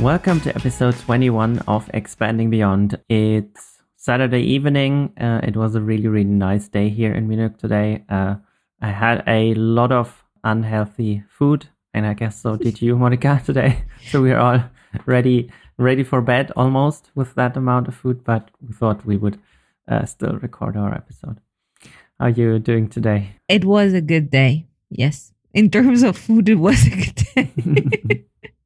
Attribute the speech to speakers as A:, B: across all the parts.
A: Welcome to episode 21 of Expanding Beyond. It's Saturday evening. Uh, it was a really, really nice day here in Munich today. Uh, I had a lot of unhealthy food, and I guess so did you, Monica, today. So we're all ready, ready for bed almost with that amount of food, but we thought we would uh, still record our episode. How are you doing today?
B: It was a good day. Yes. In terms of food, it was a good day.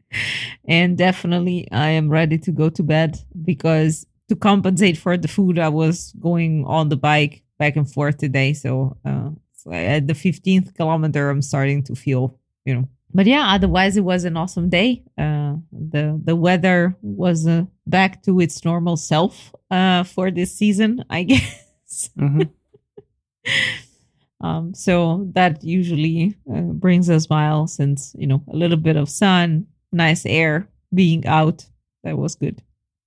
B: and definitely, I am ready to go to bed because to compensate for the food, I was going on the bike back and forth today. So, uh, so at the 15th kilometer, I'm starting to feel, you know, but yeah, otherwise it was an awesome day. Uh, the the weather was uh, back to its normal self uh, for this season, I guess. Mm-hmm. um, so that usually uh, brings a smile, since you know a little bit of sun, nice air, being out. That was good.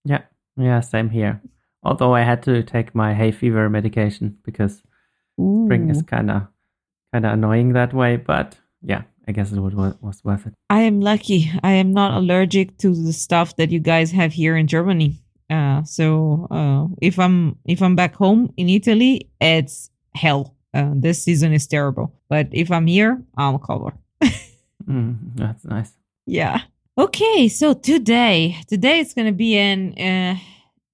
A: Yeah, yeah, same here. Although I had to take my hay fever medication because Ooh. spring is kind of kind of annoying that way. But yeah, I guess it was, was worth it.
B: I am lucky. I am not allergic to the stuff that you guys have here in Germany. Uh, so uh, if I'm if I'm back home in Italy, it's hell. Uh, this season is terrible. But if I'm here, I'm covered.
A: mm, that's nice.
B: Yeah. Okay. So today, today it's gonna be in uh,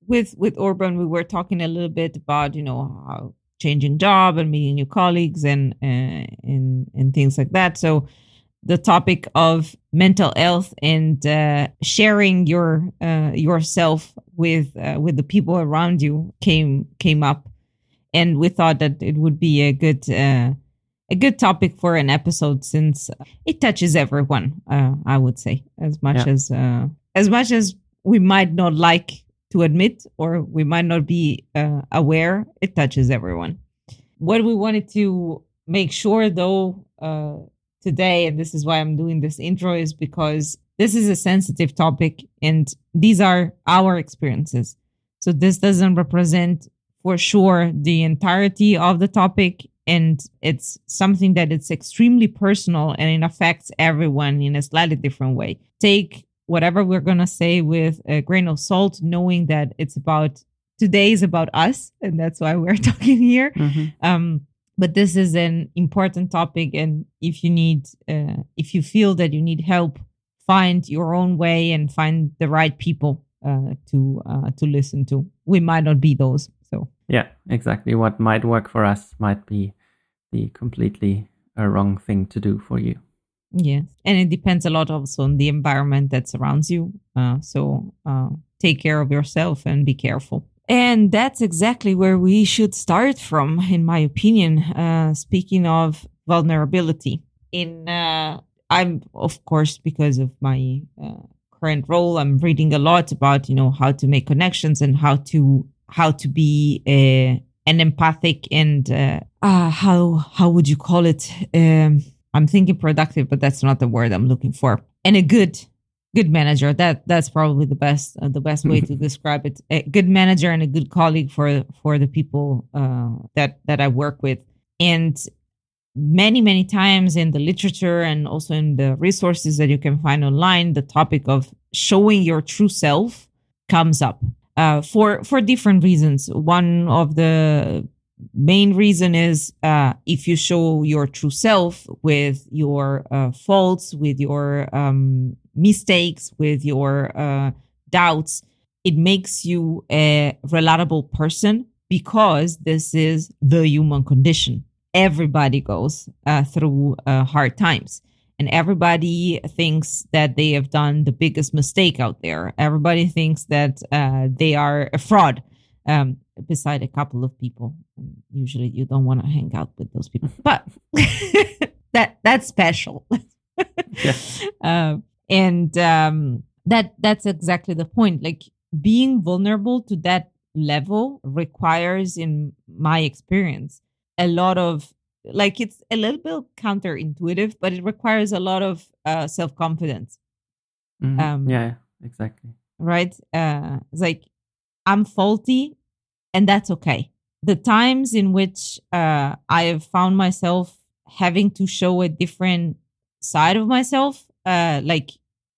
B: with with Orban. We were talking a little bit about you know how changing job and meeting new colleagues and uh, and and things like that. So the topic of mental health and uh, sharing your uh, yourself with uh, with the people around you came came up, and we thought that it would be a good uh, a good topic for an episode since it touches everyone. Uh, I would say as much yeah. as as much as we might not like to admit or we might not be uh, aware it touches everyone what we wanted to make sure though uh, today and this is why i'm doing this intro is because this is a sensitive topic and these are our experiences so this doesn't represent for sure the entirety of the topic and it's something that it's extremely personal and it affects everyone in a slightly different way take whatever we're going to say with a grain of salt, knowing that it's about today is about us. And that's why we're talking here. Mm-hmm. Um, but this is an important topic. And if you need, uh, if you feel that you need help, find your own way and find the right people uh, to uh, to listen to. We might not be those. So
A: yeah, exactly. What might work for us might be the completely a uh, wrong thing to do for you.
B: Yes. And it depends a lot also on the environment that surrounds you. Uh, so uh, take care of yourself and be careful. And that's exactly where we should start from, in my opinion. Uh, speaking of vulnerability, in uh, I'm of course because of my uh, current role, I'm reading a lot about you know how to make connections and how to how to be a, uh, an empathic and uh, how how would you call it um, I'm thinking productive, but that's not the word I'm looking for. And a good good manager. That that's probably the best uh, the best way to describe it. A good manager and a good colleague for for the people uh, that that I work with. And many many times in the literature and also in the resources that you can find online, the topic of showing your true self comes up uh, for for different reasons. One of the main reason is uh, if you show your true self with your uh, faults, with your um, mistakes, with your uh, doubts, it makes you a reliable person because this is the human condition. Everybody goes uh, through uh, hard times. And everybody thinks that they have done the biggest mistake out there. Everybody thinks that uh, they are a fraud um, beside a couple of people. Usually, you don't want to hang out with those people, but that that's special. yeah. Uh, and um, that that's exactly the point. Like being vulnerable to that level requires, in my experience, a lot of like it's a little bit counterintuitive, but it requires a lot of uh, self confidence.
A: Mm-hmm. Um, yeah, exactly.
B: Right. Uh, it's like I'm faulty and that's okay. The times in which uh, I have found myself having to show a different side of myself, uh, like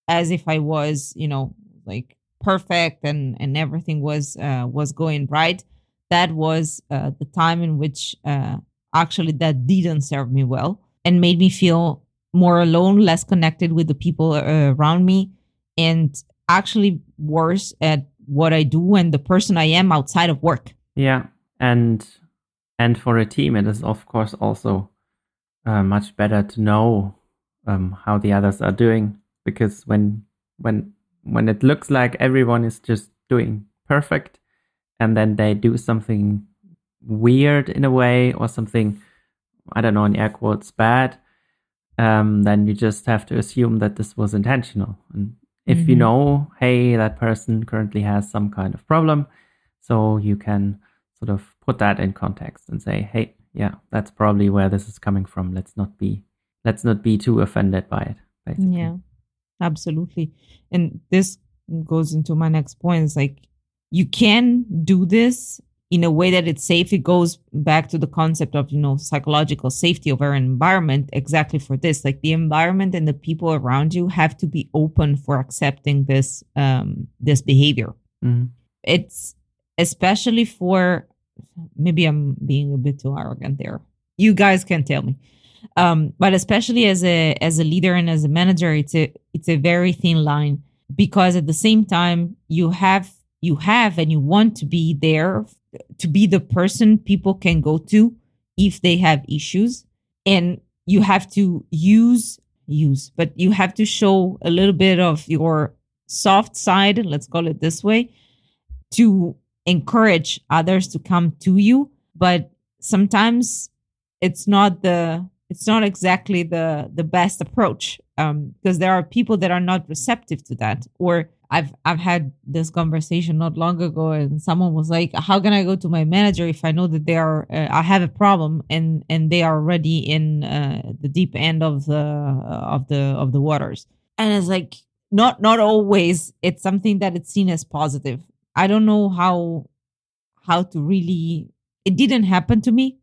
B: as if I was, you know, like perfect and and everything was uh, was going right that was uh, the time in which uh, actually that didn't serve me well and made me feel more alone less connected with the people uh, around me and actually worse at what i do and the person i am outside of work.
A: Yeah and and for a team it is of course also uh, much better to know um, how the others are doing because when when when it looks like everyone is just doing perfect and then they do something weird in a way or something i don't know in air quotes bad um, then you just have to assume that this was intentional and if mm-hmm. you know hey that person currently has some kind of problem so you can sort of put that in context and say hey yeah that's probably where this is coming from let's not be let's not be too offended by it
B: basically. yeah absolutely and this goes into my next point it's like you can do this in a way that it's safe it goes back to the concept of you know psychological safety of our environment exactly for this. Like the environment and the people around you have to be open for accepting this um this behavior. Mm-hmm. it's especially for maybe i'm being a bit too arrogant there. You guys can tell me. Um, but especially as a as a leader and as a manager, it's a it's a very thin line because at the same time you have you have and you want to be there to be the person people can go to if they have issues. And you have to use use but you have to show a little bit of your soft side let's call it this way to encourage others to come to you. But sometimes it's not the it's not exactly the the best approach um, because there are people that are not receptive to that or I've I've had this conversation not long ago, and someone was like, "How can I go to my manager if I know that they are uh, I have a problem and and they are already in uh, the deep end of the of the of the waters?" And it's like not not always. It's something that it's seen as positive. I don't know how how to really. It didn't happen to me.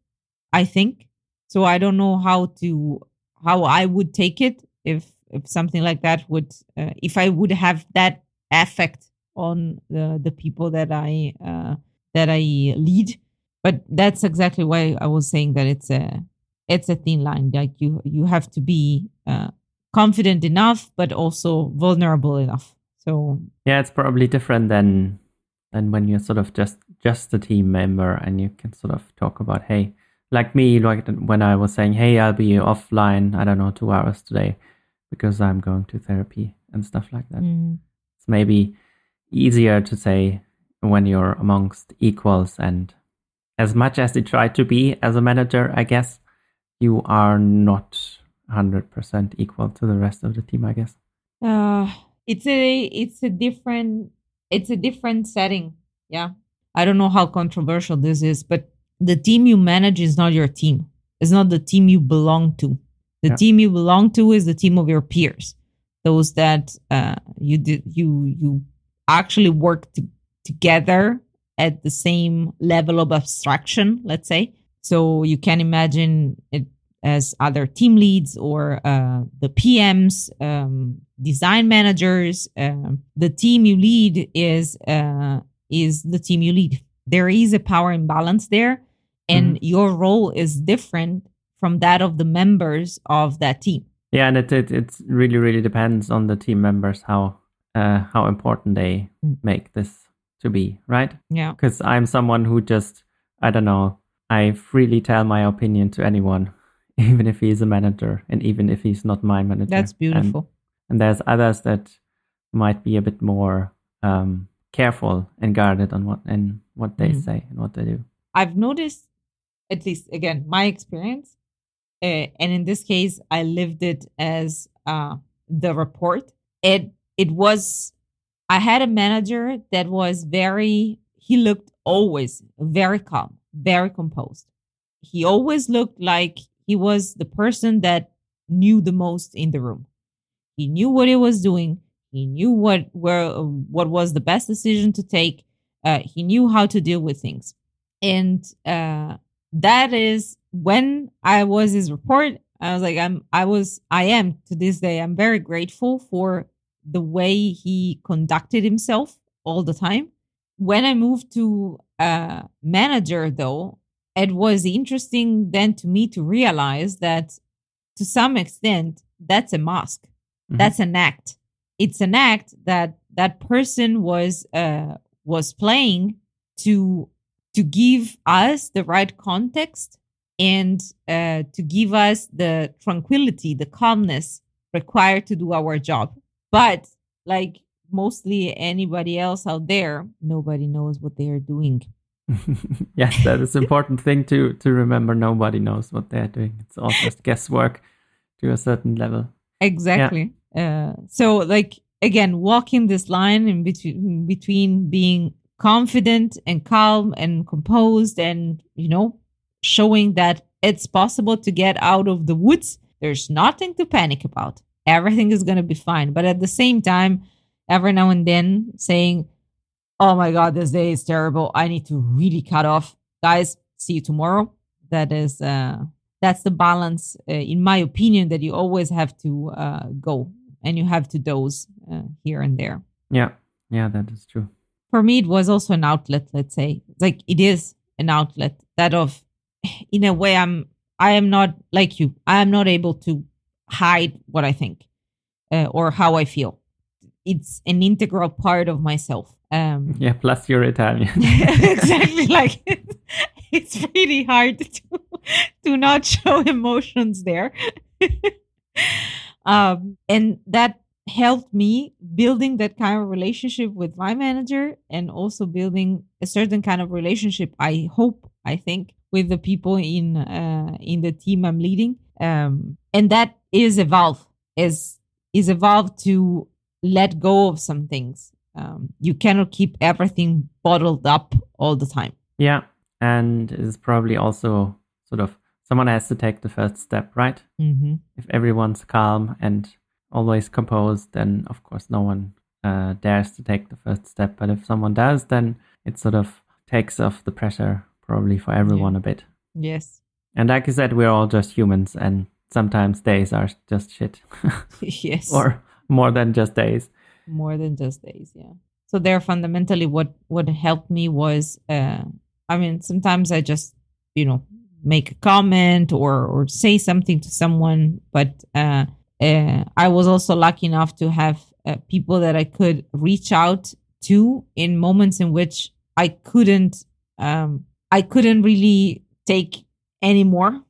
B: I think so I don't know how to how I would take it if if something like that would uh, if I would have that effect on the the people that I uh, that I lead. But that's exactly why I was saying that it's a it's a thin line. Like you you have to be uh, confident enough, but also vulnerable enough. So
A: yeah, it's probably different than than when you're sort of just just a team member and you can sort of talk about hey like me, like when I was saying, "Hey, I'll be offline. I don't know, two hours today, because I'm going to therapy and stuff like that." Mm. It's maybe easier to say when you're amongst equals, and as much as you try to be as a manager, I guess you are not hundred percent equal to the rest of the team. I guess.
B: Uh, it's a it's a different it's a different setting. Yeah, I don't know how controversial this is, but the team you manage is not your team. It's not the team you belong to. The yeah. team you belong to is the team of your peers, those that uh, you did you you actually work to, together at the same level of abstraction. Let's say so. You can imagine it as other team leads or uh, the PMs, um, design managers. Uh, the team you lead is uh, is the team you lead. There is a power imbalance there, and mm-hmm. your role is different from that of the members of that team
A: yeah and it it, it really really depends on the team members how uh, how important they mm. make this to be right?
B: Yeah.
A: Because i'm someone who just i don't know i freely tell my opinion to anyone even if he's a manager and even if he's not my manager.
B: That's beautiful.
A: and, and there's others that might be a bit more um, careful and guarded on what and what they mm. say and what they do.
B: I've noticed at least again my experience uh, and in this case i lived it as uh, the report. It it was i had a manager that was very he looked always very calm very composed. He always looked like he was the person that knew the most in the room. He knew what he was doing. He knew what where what was the best decision to take. Uh, he knew how to deal with things. And uh, that is when I was his report. I was like, I'm, I was, I am to this day. I'm very grateful for the way he conducted himself all the time. When I moved to a manager, though, it was interesting then to me to realize that to some extent, that's a mask. Mm-hmm. That's an act. It's an act that that person was uh, was playing to to give us the right context and uh, to give us the tranquility, the calmness required to do our job. But like mostly anybody else out there, nobody knows what they are doing.
A: yes, that is important thing to to remember. Nobody knows what they're doing. It's all just guesswork to a certain level.
B: Exactly. Yeah. Uh, so, like again, walking this line in between between being confident and calm and composed, and you know, showing that it's possible to get out of the woods. There's nothing to panic about. Everything is going to be fine. But at the same time, every now and then saying, oh my God, this day is terrible. I need to really cut off. Guys, see you tomorrow. That is, uh, that's the balance, uh, in my opinion, that you always have to uh, go and you have to dose uh, here and there.
A: Yeah. Yeah, that is true.
B: For me, it was also an outlet, let's say. Like it is an outlet that of, in a way, I'm, I am not like you. I am not able to hide what I think uh, or how I feel. It's an integral part of myself. Um,
A: yeah, plus you're Italian.
B: exactly. Like it's really hard to to not show emotions there. um, and that helped me building that kind of relationship with my manager and also building a certain kind of relationship i hope i think with the people in uh, in the team i'm leading um, and that is evolve is is evolved to let go of some things um, you cannot keep everything bottled up all the time.
A: Yeah. And it's probably also sort of someone has to take the first step, right?
B: Mm-hmm.
A: If everyone's calm and always composed, then of course no one uh, dares to take the first step. But if someone does, then it sort of takes off the pressure probably for everyone
B: yeah.
A: a bit.
B: Yes.
A: And like you said, we're all just humans and sometimes days are just shit.
B: yes.
A: or more than just days
B: more than just days yeah so there fundamentally what what helped me was uh i mean sometimes i just you know make a comment or or say something to someone but uh, uh i was also lucky enough to have uh, people that i could reach out to in moments in which i couldn't um i couldn't really take any more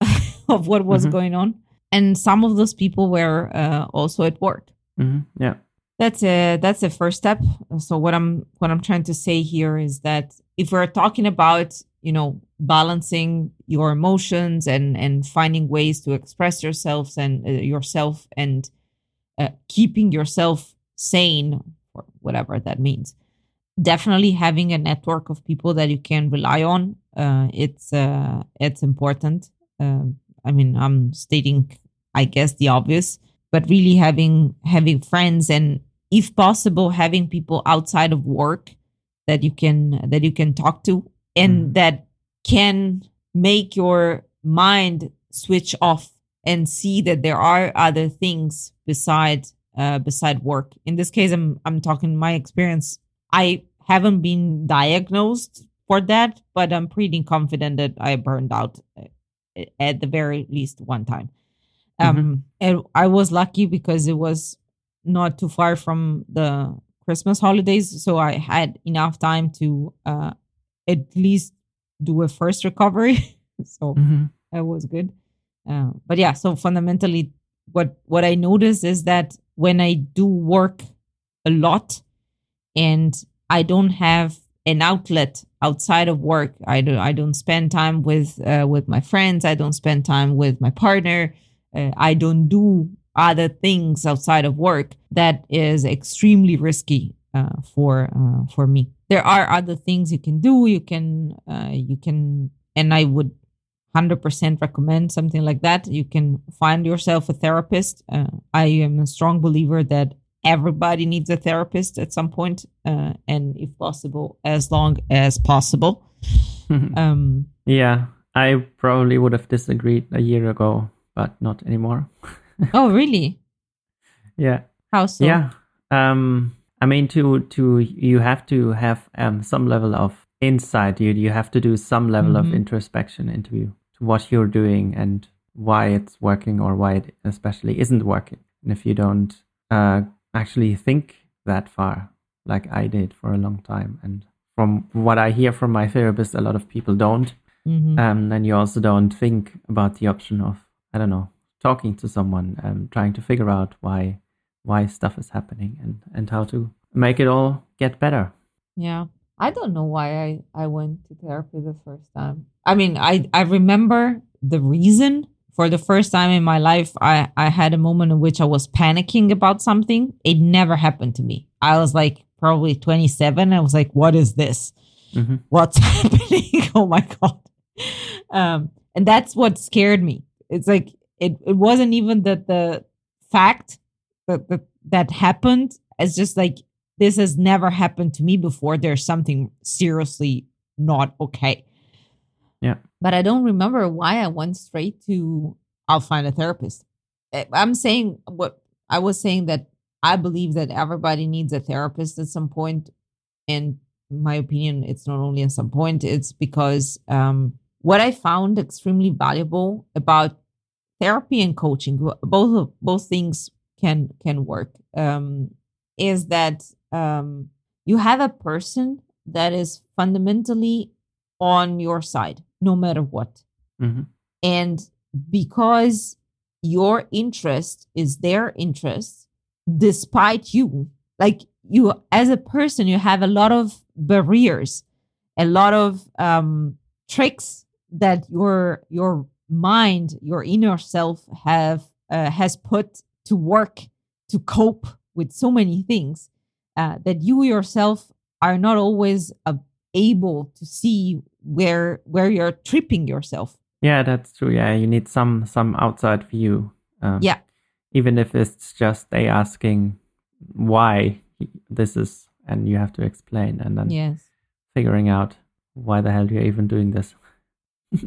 B: of what was mm-hmm. going on and some of those people were uh, also at work
A: mm-hmm. yeah
B: that's a that's a first step so what i'm what i'm trying to say here is that if we're talking about you know balancing your emotions and and finding ways to express yourselves and uh, yourself and uh, keeping yourself sane or whatever that means. Definitely having a network of people that you can rely on uh, it's uh, it's important. Um, i mean i'm stating i guess the obvious but really having having friends and if possible having people outside of work that you can that you can talk to and mm. that can make your mind switch off and see that there are other things beside uh, beside work. In this case, I'm I'm talking my experience. I haven't been diagnosed for that, but I'm pretty confident that I burned out uh, at the very least one time. Um, mm-hmm. and I was lucky because it was not too far from the Christmas holidays, so I had enough time to uh, at least do a first recovery. so mm-hmm. that was good. Uh, but yeah, so fundamentally, what what I notice is that when I do work a lot and I don't have an outlet outside of work, I don't I don't spend time with uh, with my friends. I don't spend time with my partner uh, I don't do other things outside of work, that is extremely risky uh, for uh, for me. There are other things you can do. You can uh, you can, and I would hundred percent recommend something like that. You can find yourself a therapist. Uh, I am a strong believer that everybody needs a therapist at some point, uh, and if possible, as long as possible.
A: um, yeah, I probably would have disagreed a year ago but not anymore.
B: oh, really?
A: Yeah.
B: How so?
A: Yeah. Um, I mean, to to you have to have um, some level of insight. You you have to do some level
B: Mhm.
A: of introspection into you, to what you're doing and why it's working or why it especially isn't working. And if you don't uh, actually think that far, like I did for a long time, and from what I hear from my therapist, a lot of people don't.
B: Mhm.
A: Um, then you also don't think about the option of I don't know talking to someone, um, trying to figure out why why stuff is happening and and how to make it all get better.
B: Yeah. I don't know why I, I went to therapy the first time. I mean, I, I remember the reason for the first time in my life. I, I had a moment in which I was panicking about something. It never happened to me. I was like probably 27. I was like, what is this?
A: Mhm.
B: What's happening? oh my God. Um, and that's what scared me. It's like, it, it wasn't even that the fact that, that that happened. It's just like, this has never happened to me before. There's something seriously not okay.
A: Yeah.
B: But I don't remember why I went straight to I'll find a therapist. Eh, I'm saying what I was saying that I believe that everybody needs a therapist at some point. And in my opinion, it's not only at some point, it's because um, what I found extremely valuable about therapy and coaching, both of both things can can work. Um, is that um, you have a person that is fundamentally on your side, no matter what.
A: Mhm.
B: And because your interest is their interest, despite you, like you as a person, you have a lot of barriers, a lot of um, tricks that your your mind, your inner self have uh, has put to work to cope with so many things uh, that you yourself are not always uh, able to see where where you're tripping yourself.
A: Yeah, that's true. Yeah, you need some some outside view. Um,
B: Yeah.
A: Even if it's just they asking why this is, and you have to explain, and then
B: Yes.
A: figuring out why the hell you're even doing this.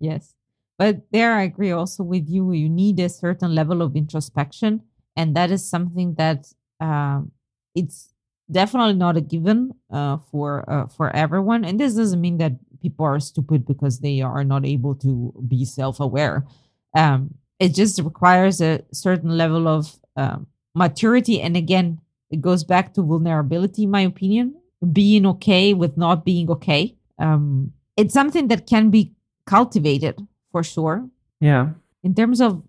B: Yes. But there I agree also with you. You need a certain level of introspection. And that is something that um, it's definitely not a given uh, for uh, for everyone. And this doesn't mean that people are stupid because they are not able to be self aware. Um, it just requires a certain level of um, maturity. And again, it goes back to vulnerability, in my opinion, being okay with not being okay. Um, it's something that can be cultivated for sure.
A: Yeah.
B: In terms of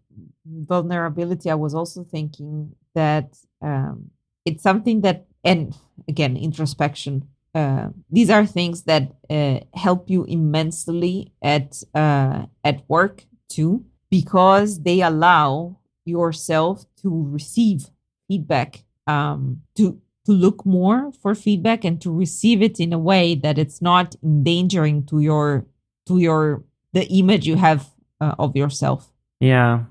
B: vulnerability, I was also thinking that um, it's something that, and again, introspection. Uh, these are things that uh, help you immensely at uh, at work too, because they allow yourself to receive feedback, um, to to look more for feedback, and to receive it in a way that it's not endangering to your to your the image you have uh, of yourself.
A: Yeah,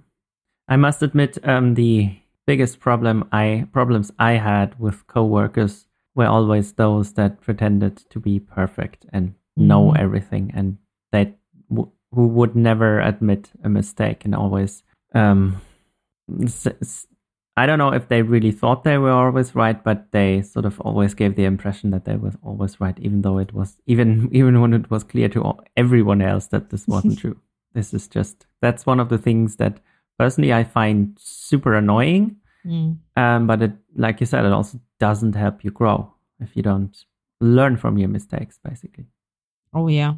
A: I must admit, um, the biggest problem I problems I had with coworkers were always those that pretended to be perfect and know
B: Mhm.
A: everything, and that w- who would never admit a mistake and always. Um, s- I don't know if they really thought they were always right, but they sort of always gave the impression that they were always right, even though it was even even when it was clear to all, everyone else that this wasn't true. This is just that's one of the things that personally I find super annoying.
B: Mm.
A: Um, but it, like you said, it also doesn't help you grow if you don't learn from your mistakes, basically.
B: Oh yeah.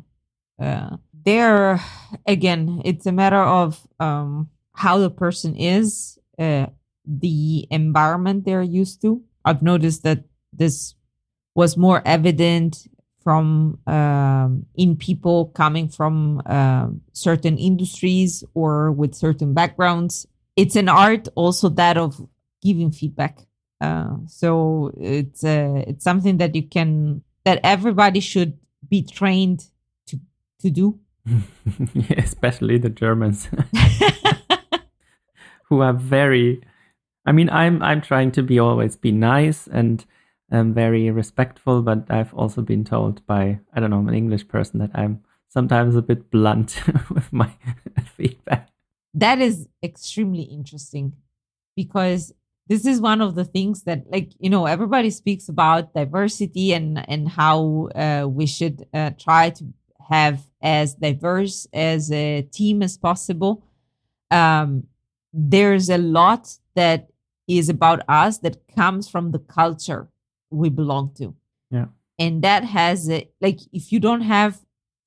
B: Uh, there again, it's a matter of um, how the person is, uh, the environment they're used to. I've noticed that this was more evident from um, in people coming from um certain industries or with certain backgrounds. It's an art also that of giving feedback. Uh, so it's uh, it's something that you can that everybody should be trained to to do.
A: yeah, especially the Germans who are very I mean I'm I'm trying to be always be nice and um, very respectful, but I've also been told by I don't know an English person that I'm sometimes a bit blunt with my feedback.
B: that is extremely interesting because this is one of the things that like you know everybody speaks about diversity and and how uh, we should uh, try to have as diverse as a team as possible um, there's a lot that is about us that comes from the culture we belong to
A: yeah
B: and that has a, like if you don't have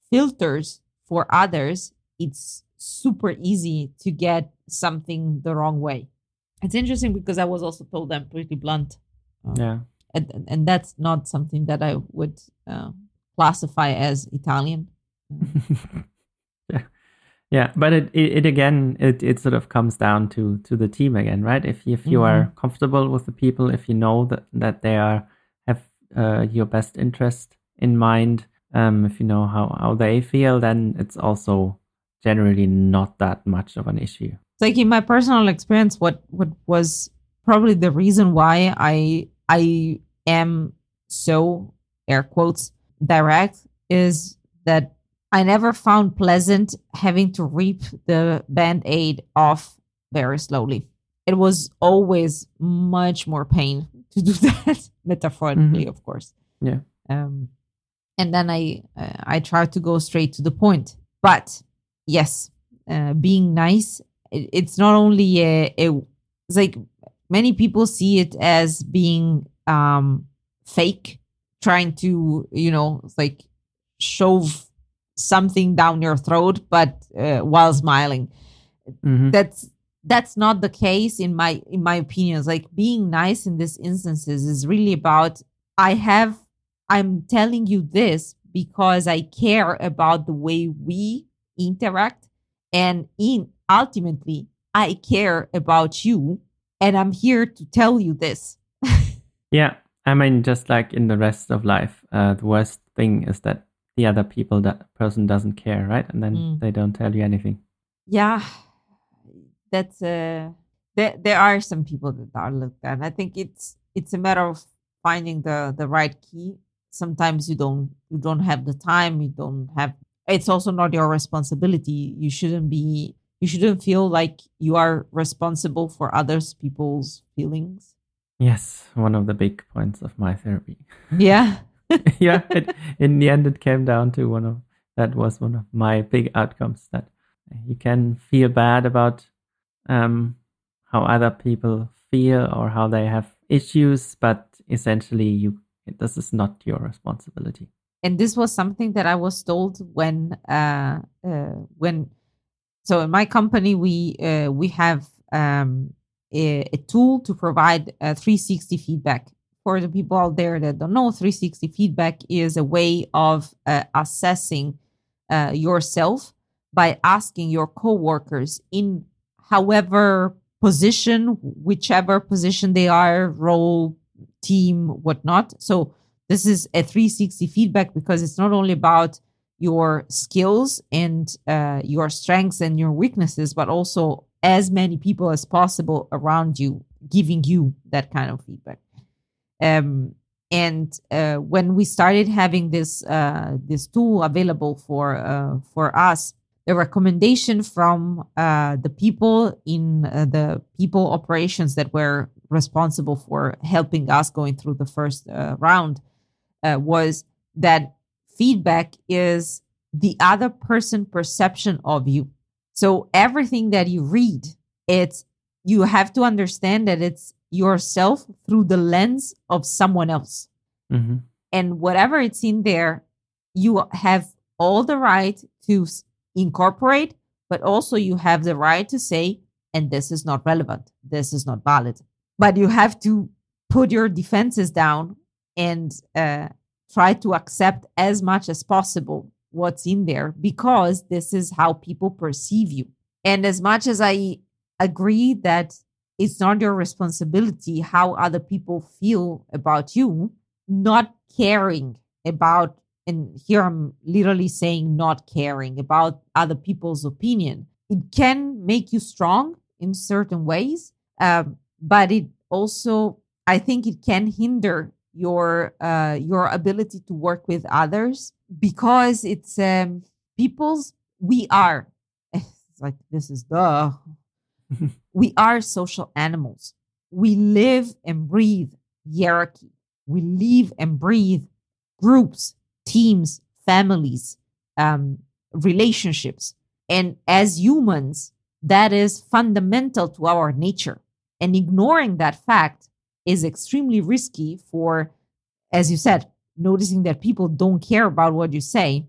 B: filters for others it's super easy to get something the wrong way it's interesting because I was also told I'm pretty blunt.
A: Uh, yeah.
B: And, and that's not something that I would uh, classify as Italian.
A: yeah. But it, it, it, again it, it sort of comes down to to the team again, right? If if you mm-hmm. are comfortable with the people, if you know that that they are have uh, your best interest in mind, um, if you know how how they feel, then it's also generally not that much of an issue
B: like in my personal experience what what was probably the reason why i i am so air quotes direct is that i never found pleasant having to rip the band-aid off very slowly. It was always much more pain to do that metaphorically mm-hmm. of course.
A: Yeah.
B: Um and then i uh, i try to go straight to the point. But yes uh, being nice it, it's not only a, a it's like many people see it as being um fake trying to you know like shove something down your throat but uh, while smiling mm-hmm. that's that's not the case in my in my opinions like being nice in these instances is really about i have i'm telling you this because i care about the way we interact and in ultimately, I care about you and I'm here to tell you this.
A: yeah. I mean, just like in the rest of life, uh, the worst thing is that the other people, that person doesn't care, right? And then mm. they don't tell you anything.
B: Yeah. That's, uh, there, there are some people that are looked at. I think it's, it's a matter of finding the, the right key. Sometimes you don't, you don't have the time. You don't have, it's also not your responsibility. You shouldn't be you shouldn't feel like you are responsible for others people's feelings
A: yes one of the big points of my therapy
B: yeah
A: yeah it, in the end it came down to one of that was one of my big outcomes that you can feel bad about um, how other people feel or how they have issues but essentially you this is not your responsibility
B: and this was something that i was told when uh, uh, when so in my company, we uh, we have um, a, a, tool to provide 360 feedback. For the people out there that don't know, 360 feedback is a way of uh, assessing uh, yourself by asking your coworkers in however position, whichever position they are, role, team, whatnot. So this is a 360 feedback because it's not only about your skills and uh, your strengths and your weaknesses, but also as many people as possible around you giving you that kind of feedback. Um, and uh, when we started having this uh, this tool available for uh, for us, the recommendation from uh, the people in uh, the people operations that were responsible for helping us going through the first round was that feedback is the other person perception of you. So everything that you read, it's you have to understand that it's yourself through the lens of someone else. Mm-hmm. And whatever it's in there, you have all the right to incorporate, but also you have the right to say, and this is not relevant, this is not valid. But you have to put your defenses down and uh, try to accept as much as possible what's in there because this is how people perceive you. And as much as I agree that it's not your responsibility how other people feel about you, not caring about, and here I'm literally saying not caring about other people's opinion, it can make you strong in certain ways, um, but it also, I think it can hinder your uh, your ability to work with others because it's um, people's we are. It's like this is the we are social animals we live and breathe hierarchy. We live and breathe groups, teams, families, um, relationships. And as humans, that is fundamental to our nature. And ignoring that fact is extremely risky for, as you said, noticing that people don't care about what you say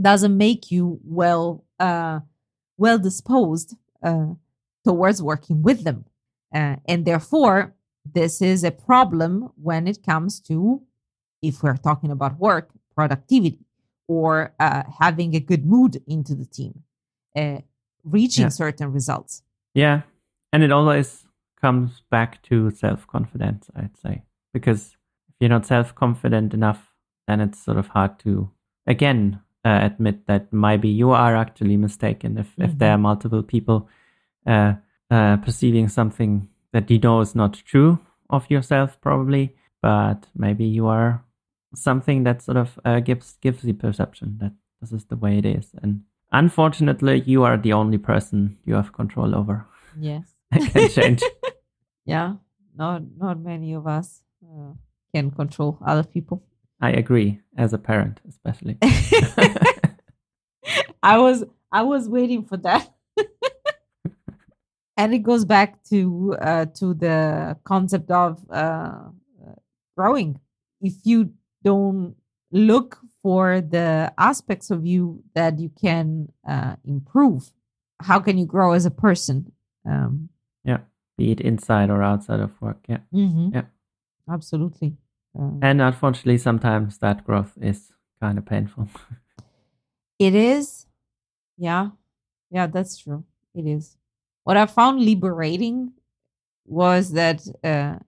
B: doesn't make you well uh, well disposed uh, towards working with them. Uh, and therefore, this is a problem when it comes to, if we're talking about work, productivity or uh, having a good mood into the team, uh, reaching yeah. certain results.
A: Yeah. And it always comes back to self confidence, I'd say. Because if you're not self confident enough, then it's sort of hard to, again, uh, admit that maybe you are actually mistaken if, mm-hmm. if there are mm-hmm. multiple people uh, uh, perceiving something that you know is not true of yourself, probably, but maybe you are something that sort of uh, gives gives the perception that this is the way it is, and unfortunately, you are the only person you have control over.
B: Yes,
A: can change.
B: yeah, not not many of us uh, can control other people.
A: I agree, as a parent, especially.
B: I was I was waiting for that. And it goes back to uh, to the concept of uh, growing. If you don't look for the aspects of you that you can uh, improve, how can you grow as a person? Um,
A: yeah, be it inside or outside of work. Yeah,
B: mm-hmm.
A: yeah,
B: absolutely.
A: Um, and unfortunately, sometimes that growth is kind of painful.
B: it is. Yeah. Yeah, that's true. It is. What I found liberating was that uh,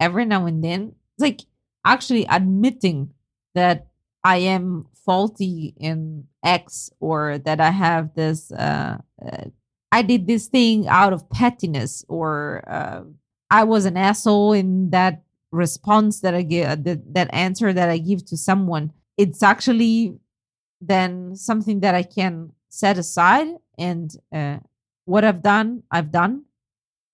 B: every now and then, like actually admitting that I am faulty in X or that I have this, uh, uh, I did this thing out of pettiness or uh, I was an asshole in that response that I give, uh, that, that answer that I give to someone, it's actually then something that I can set aside and uh, what I've done, I've done.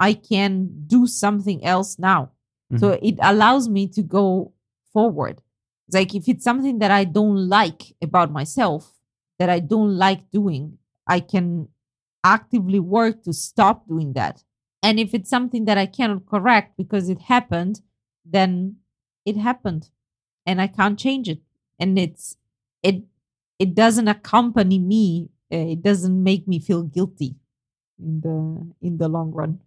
B: I can do something else now. Mm-hmm. So it allows me to go forward. It's like if it's something that I don't like about myself, that I don't like doing, I can actively work to stop doing that. And if it's something that I cannot correct because it happened, then it happened and I can't change it. And it's it it doesn't accompany me. Uh, it doesn't make me feel guilty in the in the long run.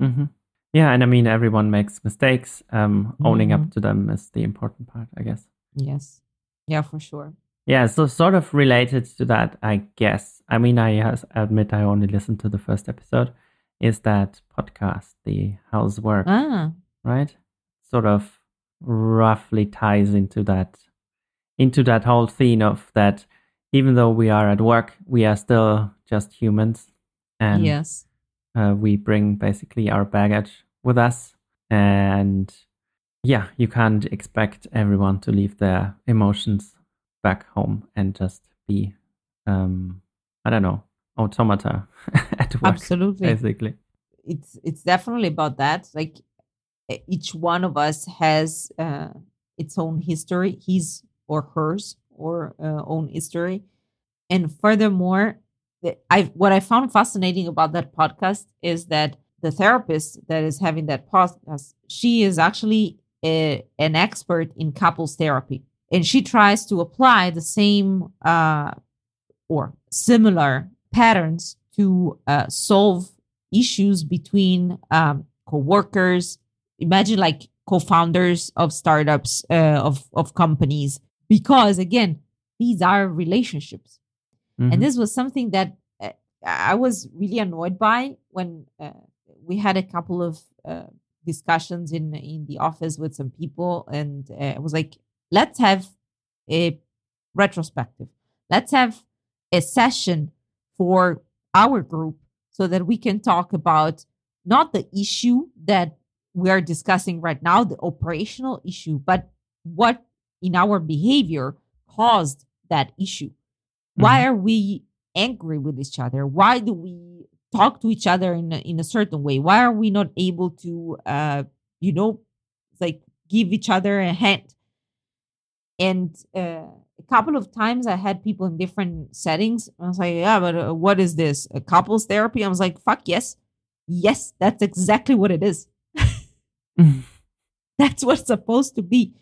A: Mm-hmm. Yeah, and I mean everyone makes mistakes. Um, mm-hmm. Owning up mm-hmm. to them is the important part, I guess.
B: Yes. Yeah, for sure.
A: Yeah, so sort of related to that, I guess. I mean, I admit I only listened to the first episode. Is that podcast, the How's Work,
B: ah.
A: right? sort of roughly ties into that into that whole theme of that even though we are at work we are still just humans and
B: yes.
A: uh, we bring basically our baggage with us. And yeah you can't expect everyone to leave their emotions back home and just be um i don't know automata at work
B: absolutely.
A: basically.
B: It's it's definitely about that. Like each one of us has uh, its own history, his or hers or uh, own history. And furthermore, I what I found fascinating about that podcast is that the therapist that is having that podcast, she is actually a, an expert in couples therapy, and she tries to apply the same uh, or similar patterns to uh, solve issues between um, co-workers. Imagine like co-founders of startups uh, of of companies. Because again these are relationships mm-hmm. and this was something that uh, i was really annoyed by when uh, we had a couple of uh, discussions in in the office with some people and uh, i was like let's have a retrospective let's have a session for our group so that we can talk about not the issue that we are discussing right now, the operational issue, but what in our behavior caused that issue. Mm-hmm. Why are we angry with each other? Why do we talk to each other in a, in a certain way? Why are we not able to uh, you know, like give each other a hand. And uh, a couple of times I had people in different settings. I was like, yeah, but uh, what is this? A couples therapy? I was like, fuck yes. Yes, that's exactly what it is. that's what's supposed to be.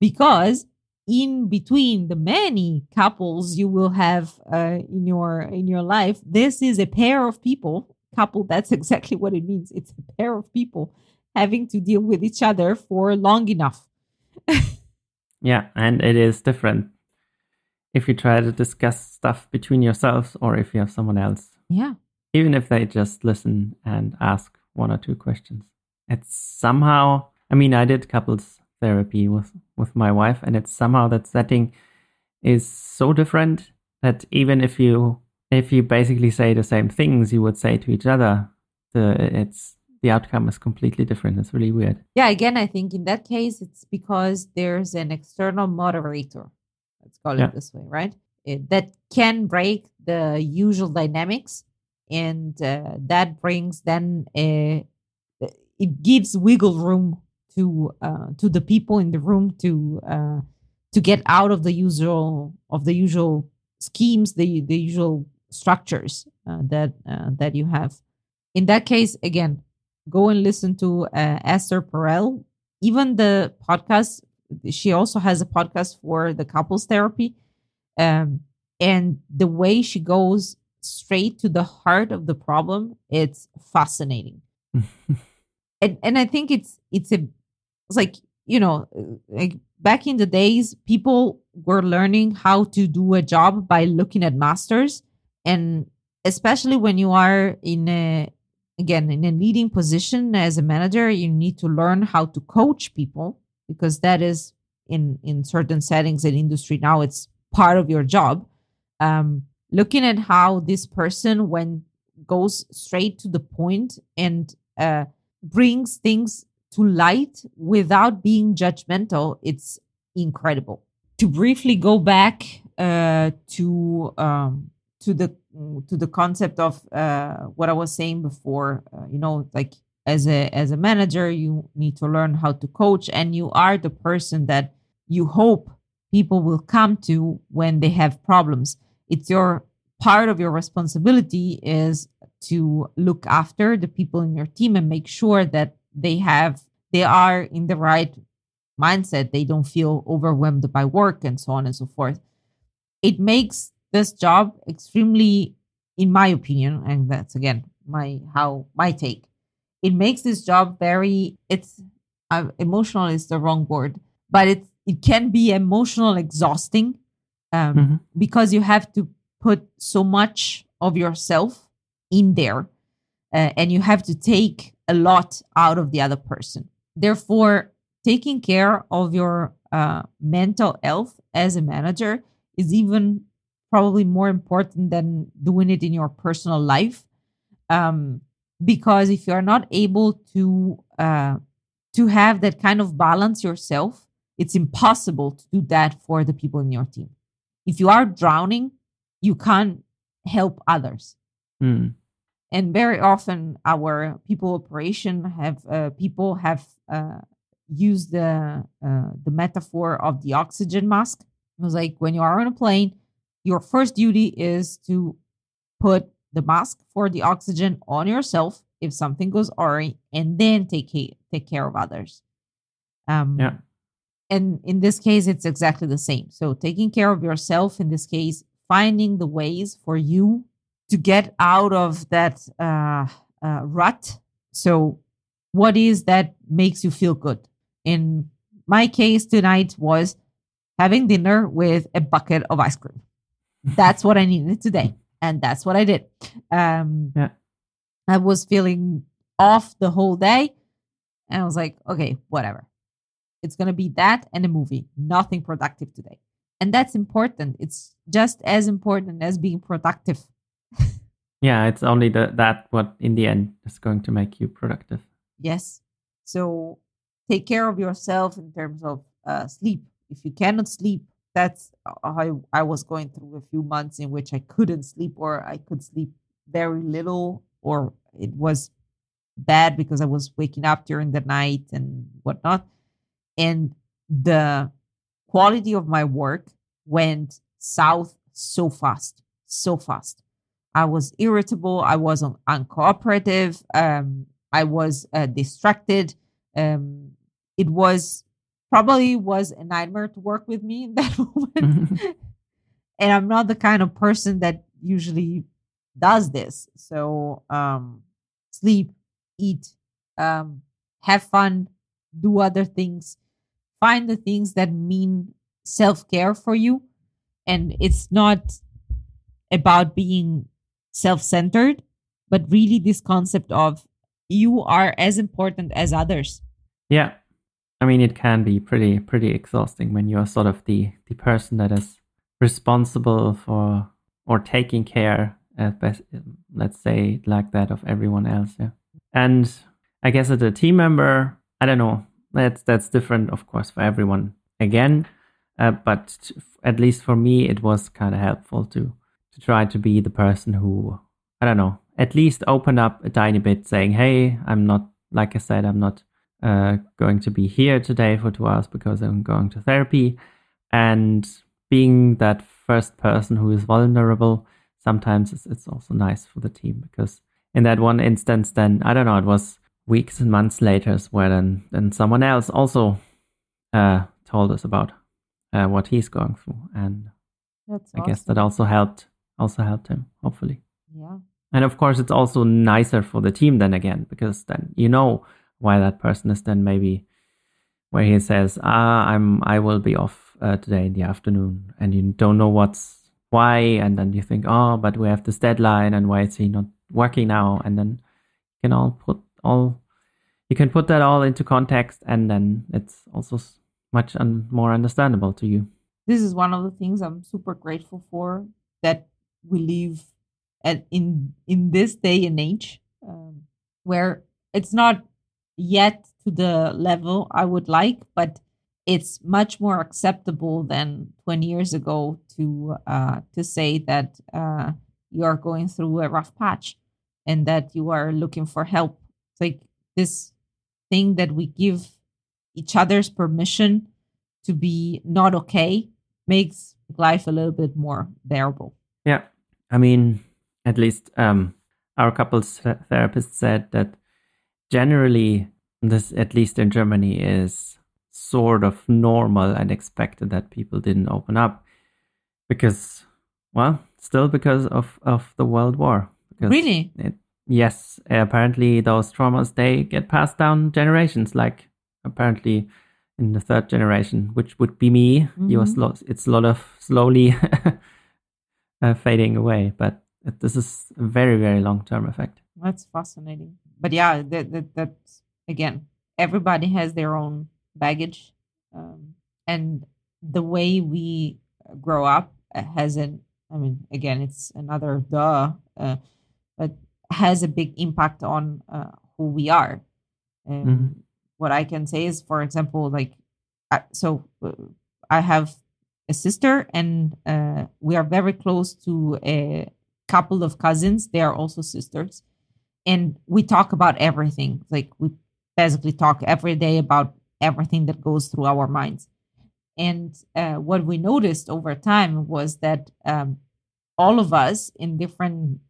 B: Because in between the many couples you will have uh, in your in your life, this is a pair of people. Couple, that's exactly what it means. It's a pair of people having to deal with each other for long enough.
A: yeah, and it is different if you try to discuss stuff between yourselves or if you have someone else.
B: Yeah.
A: Even if they just listen and ask one or two questions. It's somehow, I mean, I did couples therapy with, with my wife, and it's somehow that setting is so different that even if you if you basically say the same things you would say to each other, the it's the outcome is completely different. It's really weird.
B: Yeah, again, I think in that case it's because there's an external moderator let's call yeah. it this way, right? It, that can break the usual dynamics, and uh, that brings then a, it gives wiggle room to uh, to the people in the room to uh, to get out of the usual of the usual schemes, the the usual structures uh, that uh, that you have. In that case, again, go and listen to uh, Esther Perel. Even the podcast she also has a podcast for the couples therapy. Um, and the way she goes straight to the heart of the problem, it's fascinating. and and I think it's it's a it's like you know like back in the days people were learning how to do a job by looking at masters. And especially when you are in a again in a leading position as a manager you need to learn how to coach people because that is in in certain settings in industry now it's part of your job. Um, looking at how this person when goes straight to the point and uh, brings things to light without being judgmental it's incredible to briefly go back uh, to um, to the to the concept of uh, what I was saying before. Uh, you know, like as a as a manager you need to learn how to coach and you are the person that you hope people will come to when they have problems it's your part of your responsibility is to look after the people in your team and make sure that they have they are in the right mindset. They don't feel overwhelmed by work and so on and so forth. It makes this job extremely in my opinion and that's again my how my take. It makes this job very it's uh, emotional is the wrong word but it it can be emotional exhausting um, mm-hmm. because you have to put so much of yourself in there uh, and you have to take a lot out of the other person. Therefore taking care of your uh, mental health as a manager is even probably more important than doing it in your personal life um, because if you are not able to uh, to have that kind of balance yourself it's impossible to do that for the people in your team. If you are drowning you can't help others.
A: Mm.
B: And very often our people operation have uh, people have uh, used the uh, the metaphor of the oxygen mask. It was like when you are on a plane your first duty is to put the mask for the oxygen on yourself if something goes awry and then take care, take care of others. Um
A: yeah.
B: and in this case it's exactly the same. So taking care of yourself in this case finding the ways for you to get out of that uh, uh, rut so what is that makes you feel good in my case tonight was having dinner with a bucket of ice cream that's what i needed today and that's what I did. Um,
A: yeah.
B: I was feeling off the whole day, and I was like, okay, whatever. It's gonna be that and a movie, nothing productive today, and that's important. It's just as important as being productive.
A: yeah, it's only the that what in the end is going to make you productive.
B: Yes. So take care of yourself in terms of uh, sleep. If you cannot sleep, that's how I was going through a few months in which I couldn't sleep or I could sleep very little or it was bad because I was waking up during the night and whatnot. And the quality of my work went south so fast, so fast. I was irritable. I was un- uncooperative. Um, I was uh, distracted. Um, it was probably was a nightmare to work with me in that moment. and I'm not the kind of person that usually does this. So um, sleep, eat, um, have fun, do other things, find the things that mean self care for you. And it's not about being self centered, but really this concept of you are as important as others.
A: Yeah. I mean, it can be pretty, pretty exhausting when you're sort of the, the person that is responsible for or taking care, at best, let's say, like that of everyone else. Yeah. And I guess as a team member, I don't know. That's that's different, of course, for everyone. Again, uh, but at least for me, it was kind of helpful to to try to be the person who I don't know, at least open up a tiny bit, saying, "Hey, I'm not like I said, I'm not uh, going to be here today for two hours because I'm going to therapy," and being that first person who is vulnerable. Sometimes it's, it's also nice for the team because in that one instance, then I don't know, it was weeks and months later where then then someone else also uh, told us about uh, what he's going through, and
B: That's
A: I
B: awesome.
A: guess that also helped also helped him hopefully.
B: Yeah.
A: And of course, it's also nicer for the team then again because then you know why that person is then maybe where he says, "Ah, I'm I will be off uh, today in the afternoon," and you don't know what's why, and then you think, "Oh, but we have this deadline, and why is he not working now?" And then you can all put all you can put that all into context, and then it's also much un- more understandable to you.
B: This is one of the things I'm super grateful for that we live at in in this day and age um, where it's not yet to the level I would like, but it's much more acceptable than 20 years ago to uh, to say that uh, you are going through a rough patch and that you are looking for help. It's like this thing that we give each other's permission to be not okay makes life a little bit more bearable.
A: Yeah, I mean, at least um, our couples th- therapist said that generally, this at least in Germany is sort of normal and expected that people didn't open up because, well, still because of of the World War. Because
B: Really?
A: It, yes, apparently those traumas they get passed down generations. Like apparently in the third generation, which would be me, you
B: Mhm.
A: slow, it's a lot of slowly uh, fading away. But it, this is a very very long term effect.
B: That's fascinating. But yeah, that that that's again, everybody has their own baggage, um, and the way we grow up has an. I mean, again, it's another duh, uh, but has a big impact on uh, who we are. Um,
A: Mhm.
B: What I can say is, for example, like, I, so uh, I have a sister, and uh, we are very close to a couple of cousins. They are also sisters and we talk about everything. Like we basically talk every day about everything that goes through our minds. And uh, what we noticed over time was that um, all of us in different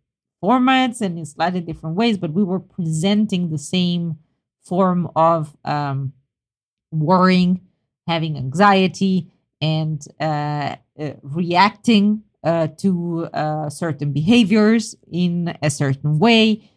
B: formats and in slightly different ways, but we were presenting the same form of um, worrying, having anxiety, and uh, uh, reacting uh, to uh, certain behaviors in a certain way.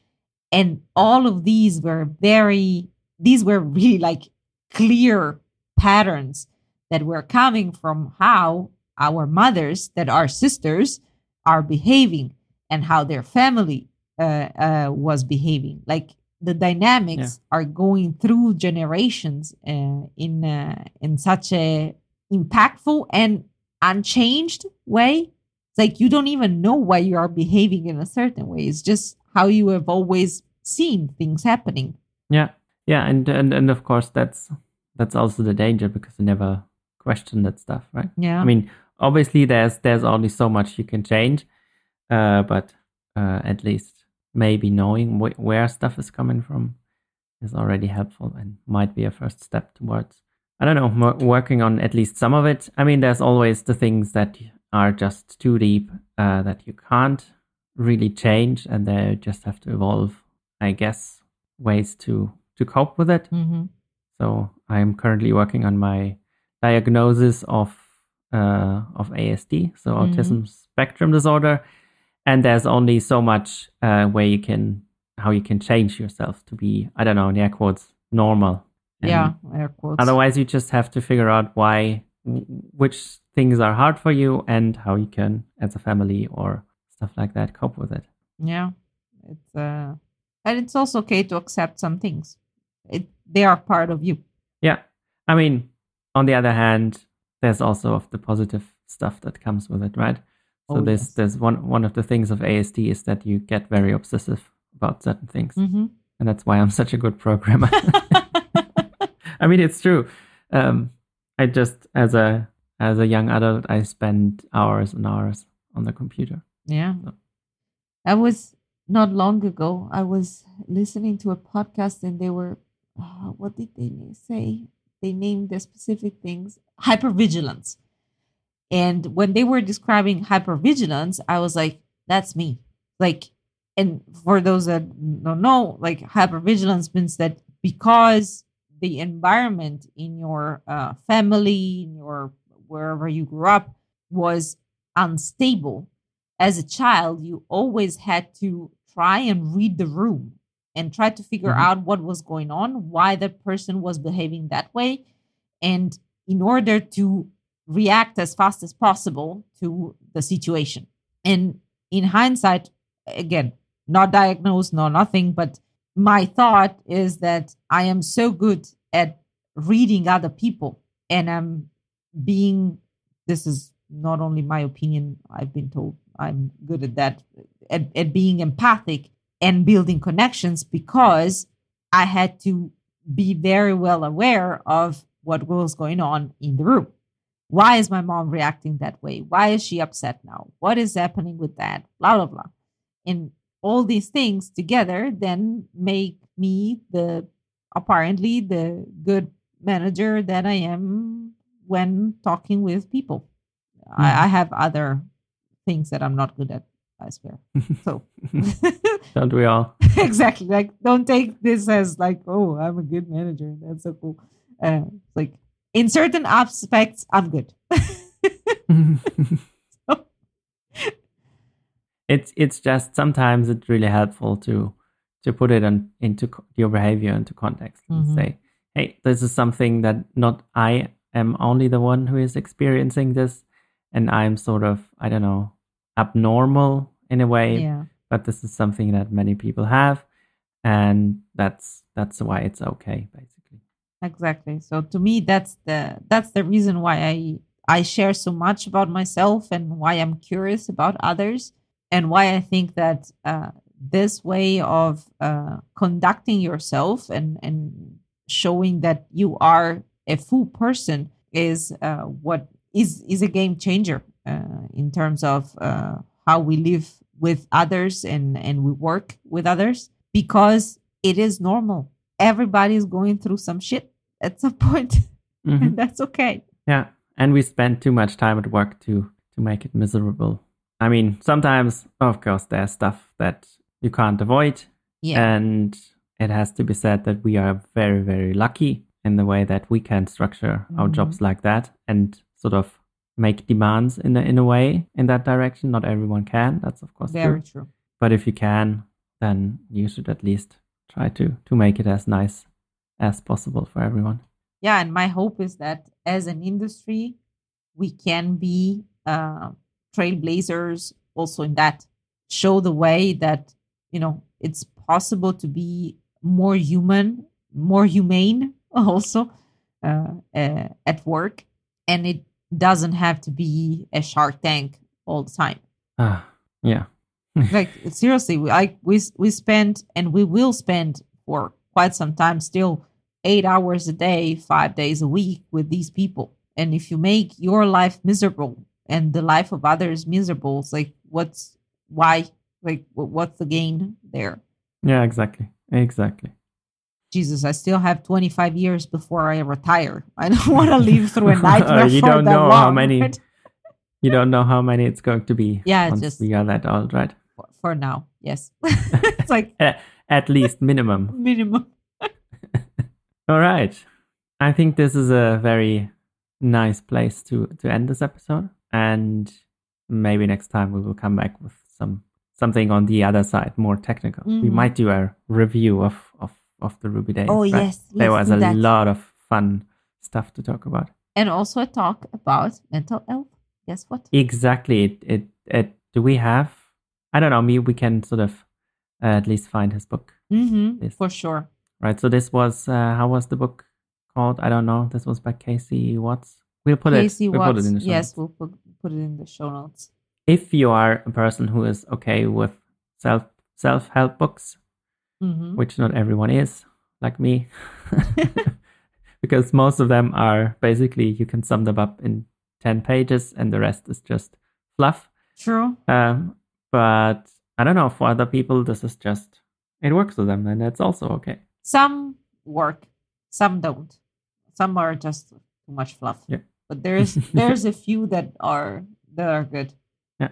B: And all of these were very these were really like clear patterns that were coming from how our mothers that are sisters are behaving and how their family uh, uh, was behaving. Like the dynamics are going through generations uh, in uh, in such a impactful and unchanged way it's like you don't even know why you are behaving in a certain way it's just how you have always seen things happening.
A: Yeah, yeah, and and and of course that's that's also the danger because you never question that stuff, right?
B: Yeah.
A: I mean, obviously there's there's only so much you can change, uh, but uh, at least maybe knowing wh- where stuff is coming from is already helpful and might be a first step towards I don't know, working on at least some of it. I mean, there's always the things that are just too deep uh, that you can't really change, and they just have to evolve, I guess, ways to to cope with it.
B: Mm-hmm.
A: So I'm currently working on my diagnosis of uh, of ASD, so
B: Mhm.
A: autism spectrum disorder, and there's only so much uh, where you can how you can change yourself to be I don't know in air quotes normal. And
B: Yeah, air quotes.
A: Otherwise, you just have to figure out why which things are hard for you and how you can, as a family or stuff like that, cope with it.
B: Yeah, it's uh, and it's also okay to accept some things. It they are part of you.
A: Yeah. I mean, on the other hand, there's also of the positive stuff that comes with it, right? So
B: Oh,
A: there's
B: yes.
A: there's one one of the things of ASD is that you get very obsessive about certain things,
B: Mm-hmm.
A: and that's why I'm such a good programmer. I mean, it's true. Um, I just as a as a young adult, I spend hours and hours on the computer.
B: yeah,
A: So-
B: I was not long ago. I was listening to a podcast, and they were, uh, what did they say? They named the specific things hypervigilance. And when they were describing hypervigilance, I was like, that's me. Like, and for those that don't know, like hypervigilance means that because the environment in your uh, family, in your wherever you grew up, was unstable, as a child, you always had to try and read the room and try to figure
A: Mhm.
B: out what was going on, why that person was behaving that way. And in order to react as fast as possible to the situation. And in hindsight, again, not diagnosed, no nothing, but my thought is that I am so good at reading other people and I'm being this is not only my opinion, I've been told I'm good at that, at, at being empathic and building connections because I had to be very well aware of what was going on in the room. Why is my mom reacting that way? Why is she upset now? What is happening with that? Blah, blah, blah. And all these things together then make me the apparently the good manager that I am when talking with people. I, I have other things that I'm not good at, I swear. So
A: Don't we all?
B: exactly. Like don't take this as like, oh, I'm a good manager. That's so cool. Uh, like in certain aspects, I'm good.
A: it's it's just sometimes it's really helpful to to put it on into your behavior into context and
B: Mhm.
A: say hey this is something that not i am only the one who is experiencing this and i'm sort of i don't know abnormal in a way
B: yeah.
A: but this is something that many people have and that's that's why it's okay basically
B: exactly so to me that's the that's the reason why i i share so much about myself and why i'm curious about others and why i think that uh, this way of uh, conducting yourself and and showing that you are a full person is uh, what is is a game changer uh, in terms of uh, how we live with others and and we work with others because it is normal everybody is going through some shit at some point
A: Mhm.
B: and that's okay
A: Yeah, and we spend too much time at work to to make it miserable. I mean, sometimes, of course, there's stuff that you can't avoid,
B: yeah
A: and it has to be said that we are very, very lucky in the way that we can structure our
B: Mhm.
A: jobs like that and sort of make demands in a, in a way in that direction. Not everyone can. That's of course
B: very
A: true.
B: true
A: But if you can, then you should at least try to to make it as nice as possible for everyone.
B: yeah and my hope is that as an industry we can be uh, trailblazers also in that show the way that you know it's possible to be more human more humane also uh, uh, at work. And it doesn't have to be a shark tank all the time.
A: Ah, yeah.
B: like seriously we like we we spend and we will spend for quite some time still eight hours a day five days a week with these people. And if you make your life miserable and the life of others miserable it's like what's why Like, what's the gain there?
A: Yeah, exactly. Exactly.
B: Jesus, I still have 25 years before I retire. I don't want to live through a nightmare.
A: you don't know
B: long,
A: how many.
B: right?
A: You don't know how many it's going to be.
B: Yeah, just-
A: we are that old, right?
B: For, for now, yes. it's like
A: At least minimum.
B: minimum.
A: All right. I think this is a very nice place to to end this episode, and maybe next time we will come back with some something on the other side, more technical. We
B: Mhm.
A: might do a review of of of the Ruby days.
B: Oh,
A: right?
B: yes,
A: there was a
B: that.
A: lot of fun stuff to talk about.
B: And also a talk about mental health. Guess what?
A: Exactly. It it, it do we have? I don't know. Maybe we can sort of uh, at least find his book,
B: Mm-hmm, for sure.
A: right? So this was uh, how was the book called? I don't know. This was by Casey Watts. We'll put
B: Casey
A: it. We'll
B: Watts.
A: put it in the show
B: yes, we'll put, put it in the show notes.
A: If you are a person who is okay with self self help books,
B: Mm-hmm.
A: which not everyone is, like me, because most of them are basically you can sum them up in ten pages, and the rest is just fluff.
B: True.
A: Um, but I don't know. For other people, this is just it works for them, and that's also okay.
B: Some work, some don't. Some are just too much fluff.
A: Yeah.
B: But there's there's a few that are that are good. Yeah.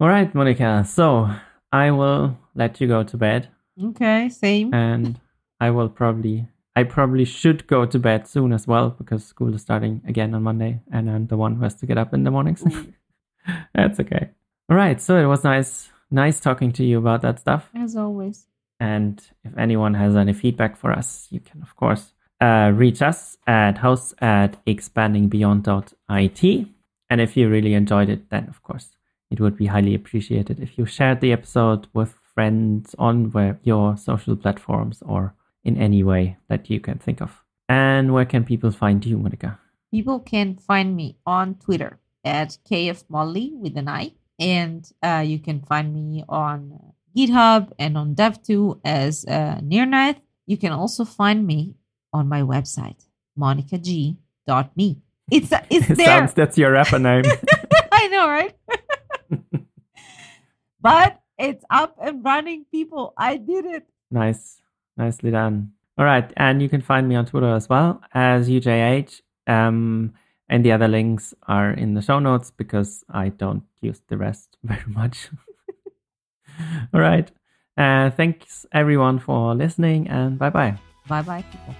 A: All right, Monica. So I will let you go to bed,
B: Okay, same.
A: and I will probably I probably should go to bed soon as well because school is starting again on Monday, and I'm the one who has to get up in the mornings. That's okay. All right. So it was nice nice talking to you about that stuff.
B: As always.
A: And if anyone has any feedback for us, you can, of course, uh, reach us at hosts at expandingbeyond.it. And if you really enjoyed it, then, of course, it would be highly appreciated if you shared the episode with friends on where, your social platforms or in any way that you can think of. And where can people find you, Monica?
B: People can find me on Twitter at kfmolly with an I. And uh, you can find me on GitHub and on Dev2 as uh, Nearnath. You can also find me on my website, monicag.me. It's, it's
A: It
B: there.
A: sounds that's your rapper name.
B: I know, right? but it's up and running, people. I did it.
A: Nice. Nicely done. All right. And you can find me on Twitter as well as UJH. Um, and the other links are in the show notes because I don't use the rest very much. All right. Uh, thanks everyone for listening and bye bye.
B: Bye bye, people.